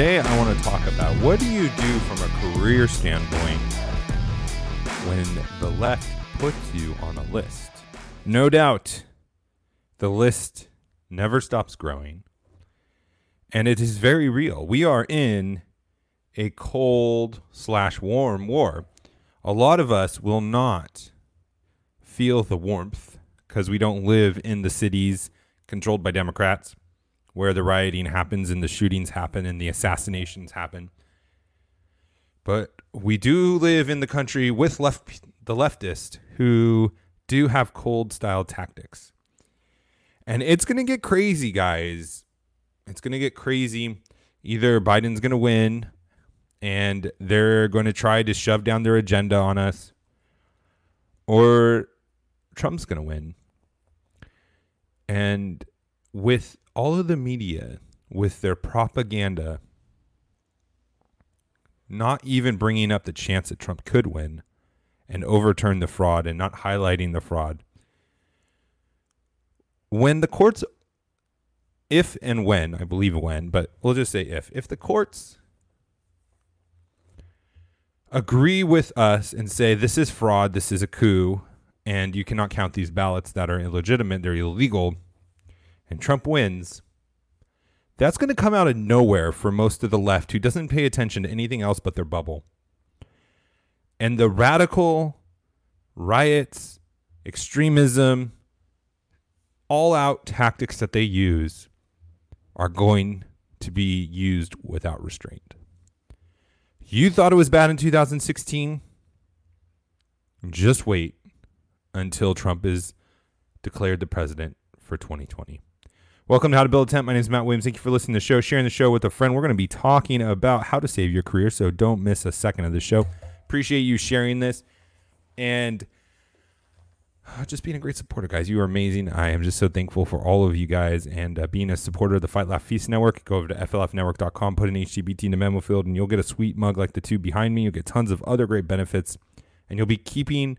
today I want to talk about what do you do from a career standpoint when the left puts you on a list. No doubt, the list never stops growing, and it is very real. We are in a cold slash warm war. A lot of us will not feel the warmth because we don't live in the cities controlled by Democrats where the rioting happens and the shootings happen and the assassinations happen. But we do live in the country with left the leftist who do have cold style tactics. And it's going to get crazy, guys. It's going to get crazy. Either Biden's going to win and they're going to try to shove down their agenda on us or Trump's going to win. And with all of the media with their propaganda not even bringing up the chance that Trump could win and overturn the fraud and not highlighting the fraud. When the courts, if and when, I believe when, but we'll just say if, if the courts agree with us and say this is fraud, this is a coup, and you cannot count these ballots that are illegitimate, they're illegal and Trump wins, that's going to come out of nowhere for most of the left who doesn't pay attention to anything else but their bubble. And the radical riots, extremism, all out tactics that they use are going to be used without restraint. You thought it was bad in 2016? Just wait until Trump is declared the president for 2020. Welcome to How to Build a Tent. My name is Matt Williams. Thank you for listening to the show, sharing the show with a friend. We're going to be talking about how to save your career, so don't miss a second of the show. Appreciate you sharing this and uh, just being a great supporter, guys. You are amazing. I am just so thankful for all of you guys and uh, being a supporter of the Fight Laugh Feast Network. Go over to flfnetwork.com, put an HTBT in the memo field, and you'll get a sweet mug like the two behind me. You'll get tons of other great benefits, and you'll be keeping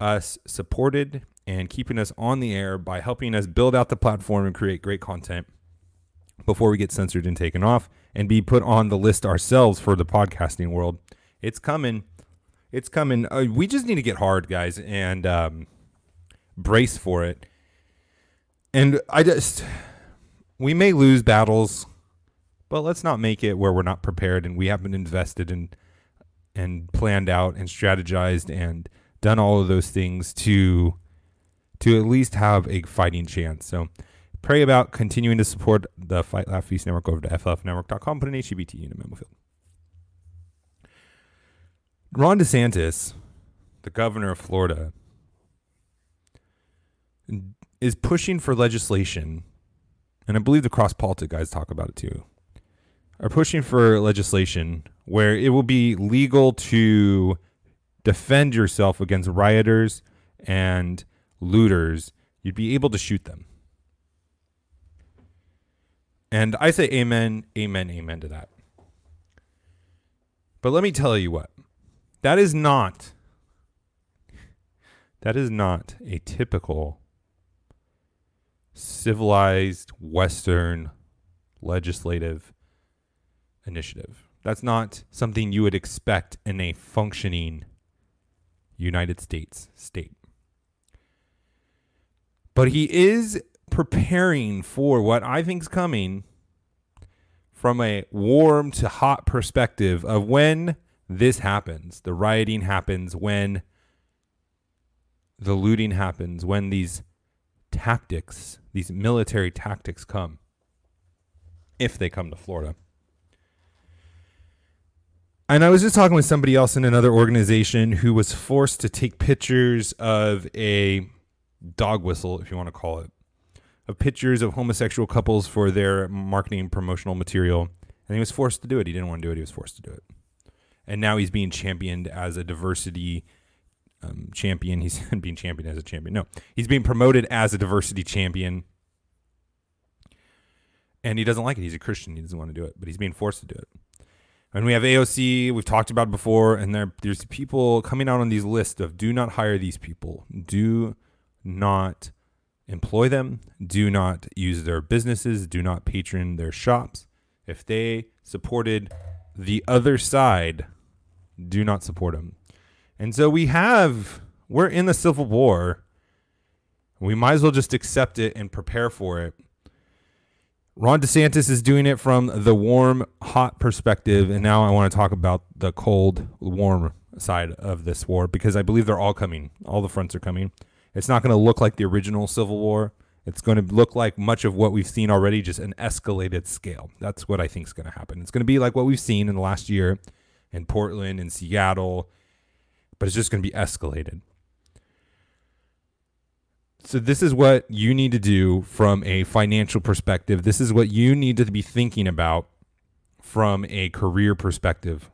us supported and keeping us on the air by helping us build out the platform and create great content before we get censored and taken off and be put on the list ourselves for the podcasting world. It's coming. It's coming. Uh, we just need to get hard, guys, and um, brace for it. And I just, we may lose battles, but let's not make it where we're not prepared and we haven't invested and and planned out and strategized and done all of those things to to at least have a fighting chance. So pray about continuing to support the Fight Laugh Feast Network over to flfnetwork.com. Put an HTBT in a memo field. Ron DeSantis, the governor of Florida, is pushing for legislation, and I believe the CrossPolitic guys talk about it too, are pushing for legislation where it will be legal to defend yourself against rioters and looters, you'd be able to shoot them. And I say amen, amen, amen to that. But let me tell you what. That is not that is not a typical civilized western legislative initiative. That's not something you would expect in a functioning United States state. But he is preparing for what I think is coming from a warm to hot perspective of when this happens, the rioting happens, when the looting happens, when these tactics, these military tactics come, if they come to Florida. And I was just talking with somebody else in another organization who was forced to take pictures of a dog whistle, if you want to call it, of pictures of homosexual couples for their marketing promotional material. And he was forced to do it. He didn't want to do it. He was forced to do it. And now he's being championed as a diversity um, champion. He's being championed as a champion. No, he's being promoted as a diversity champion. And he doesn't like it. He's a Christian. He doesn't want to do it, but he's being forced to do it. And we have AOC, we've talked about before, and there, there's people coming out on these lists of do not hire these people. Do not employ them, do not use their businesses, do not patron their shops, If they supported the other side, do not support them. And so we have, we're in the Civil War. We might as well just accept it and prepare for it. Ron DeSantis is doing it from the warm, hot perspective. And now I want to talk about the cold, warm side of this war because I believe they're all coming. All the fronts are coming. It's not going to look like the original Civil War. It's going to look like much of what we've seen already, just an escalated scale. That's what I think is going to happen. It's going to be like what we've seen in the last year in Portland and Seattle, but it's just going to be escalated. So, this is what you need to do from a financial perspective. This is what you need to be thinking about from a career perspective.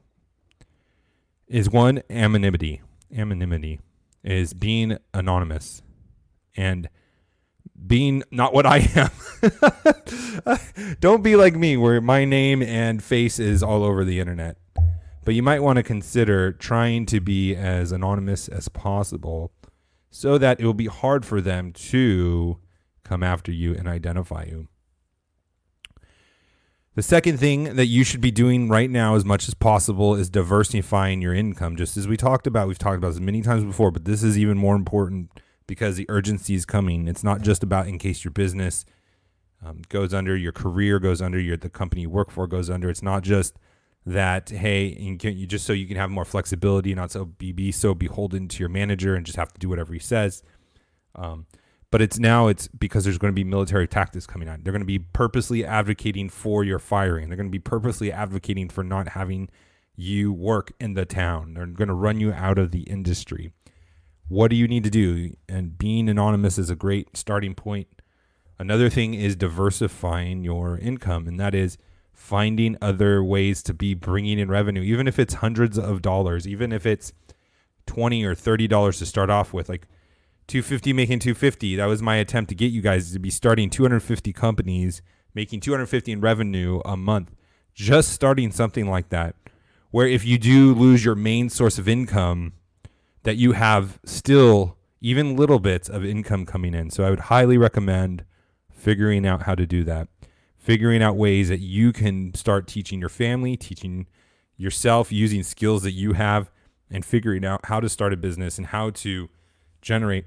Is one anonymity. Anonymity is being anonymous and being not what I am. Don't be like me, where my name and face is all over the internet. But you might want to consider trying to be as anonymous as possible so that it will be hard for them to come after you and identify you. The second thing that you should be doing right now, as much as possible, is diversifying your income. Just as we talked about, we've talked about this many times before, but this is even more important because the urgency is coming. It's not just about in case your business um, goes under, your career goes under, your the company you work for goes under. It's not just that hey, you, can, you just so you can have more flexibility, not so be, be so beholden to your manager and just have to do whatever he says. Um, but it's now it's because there's going to be military tactics coming on. They're going to be purposely advocating for your firing. They're going to be purposely advocating for not having you work in the town. They're going to run you out of the industry. What do you need to do? And being anonymous is a great starting point. Another thing is diversifying your income, and that is finding other ways to be bringing in revenue, even if it's hundreds of dollars, even if it's 20 or 30 dollars to start off with. Like 250 making 250. That was my attempt to get you guys to be starting 250 companies, making 250 in revenue a month. Just starting something like that, where if you do lose your main source of income, that you have still even little bits of income coming in. So I would highly recommend figuring out how to do that. Figuring out ways that you can start teaching your family, teaching yourself, using skills that you have, and figuring out how to start a business and how to generate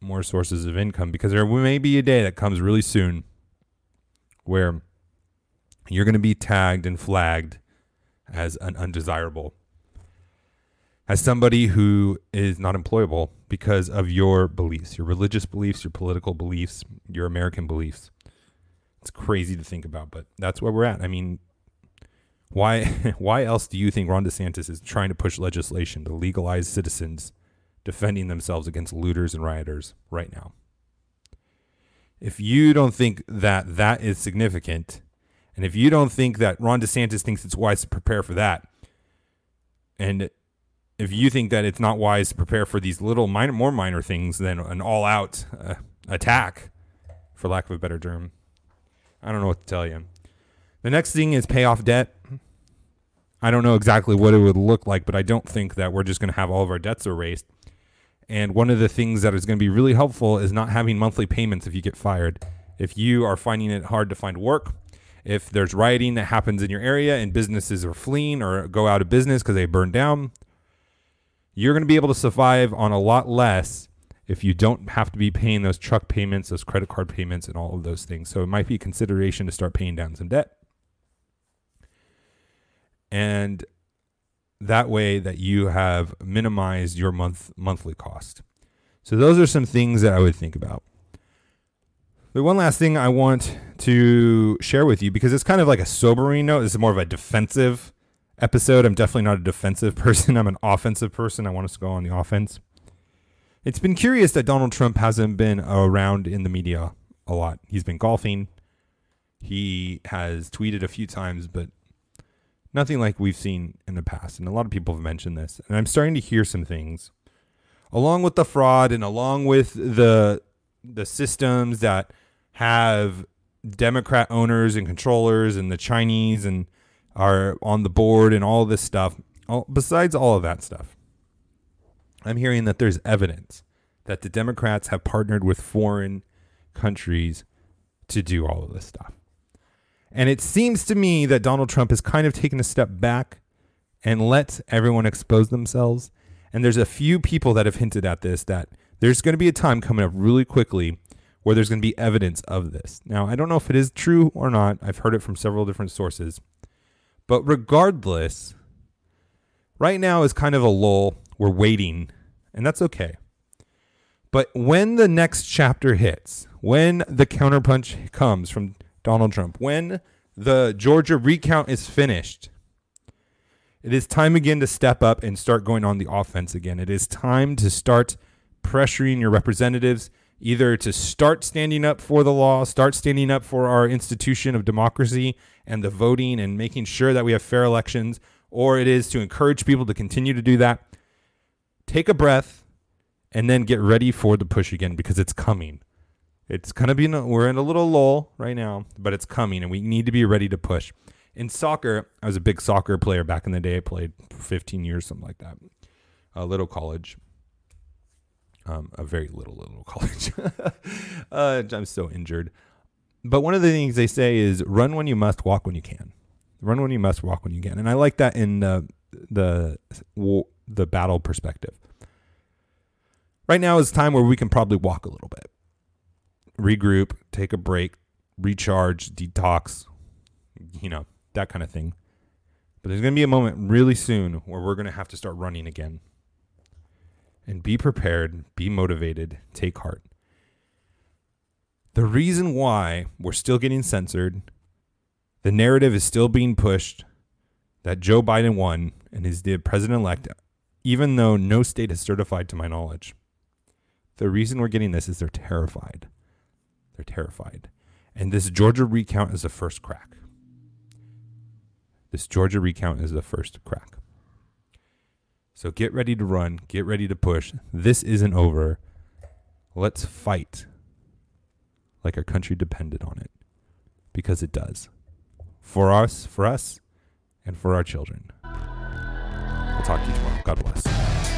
more sources of income because there may be a day that comes really soon where you're going to be tagged and flagged as an undesirable as somebody who is not employable because of your beliefs, your religious beliefs, your political beliefs, your American beliefs. It's crazy to think about, but that's where we're at. I mean, why why else do you think Ron DeSantis is trying to push legislation to legalize citizens defending themselves against looters and rioters right now. If you don't think that that is significant, and if you don't think that Ron DeSantis thinks it's wise to prepare for that, and if you think that it's not wise to prepare for these little minor, more minor things than an all-out uh, attack, for lack of a better term, I don't know what to tell you. The next thing is pay off debt. I don't know exactly what it would look like, but I don't think that we're just going to have all of our debts erased. And one of the things that is going to be really helpful is not having monthly payments if you get fired. If you are finding it hard to find work, if there's rioting that happens in your area and businesses are fleeing or go out of business because they burn down, you're going to be able to survive on a lot less if you don't have to be paying those truck payments, those credit card payments, and all of those things. So it might be a consideration to start paying down some debt. And that way that you have minimized your month monthly cost. So those are some things that I would think about. The one last thing I want to share with you because it's kind of like a sobering note. This is more of a defensive episode. I'm definitely not a defensive person. I'm an offensive person. I want us to go on the offense. It's been curious that Donald Trump hasn't been around in the media a lot. He's been golfing. He has tweeted a few times, but nothing like we've seen in the past. And a lot of people have mentioned this. And I'm starting to hear some things along with the fraud and along with the the systems that have Democrat owners and controllers and the Chinese and are on the board and all this stuff. All, besides all of that stuff, I'm hearing that there's evidence that the Democrats have partnered with foreign countries to do all of this stuff. And it seems to me that Donald Trump has kind of taken a step back and let everyone expose themselves. And there's a few people that have hinted at this that there's going to be a time coming up really quickly where there's going to be evidence of this. Now, I don't know if it is true or not. I've heard it from several different sources. But regardless, right now is kind of a lull. We're waiting, and that's okay. But when the next chapter hits, when the counterpunch comes from Donald Trump, when the Georgia recount is finished, it is time again to step up and start going on the offense again. It is time to start pressuring your representatives either to start standing up for the law, start standing up for our institution of democracy and the voting and making sure that we have fair elections, or it is to encourage people to continue to do that. Take a breath and then get ready for the push again because it's coming. It's kind of being, we're in a little lull right now, but it's coming and we need to be ready to push. In soccer, I was a big soccer player back in the day. I played for 15 years, something like that. A little college um, a very little little college. uh, I'm so injured. But one of the things they say is run when you must, walk when you can. Run when you must, walk when you can. And I like that in the the the battle perspective. Right now is time where we can probably walk a little bit, regroup, take a break, recharge, detox, you know that kind of thing. But there's going to be a moment really soon where we're going to have to start running again and be prepared, be motivated, take heart. The reason why we're still getting censored, the narrative is still being pushed that Joe Biden won and is the president elect, even though no state has certified to my knowledge. The reason we're getting this is they're terrified. They're terrified. And this Georgia recount is the first crack. This Georgia recount is the first crack. So get ready to run, get ready to push. This isn't over. Let's fight like our country depended on it because it does. For us, for us, and for our children. We'll talk to you tomorrow. God bless.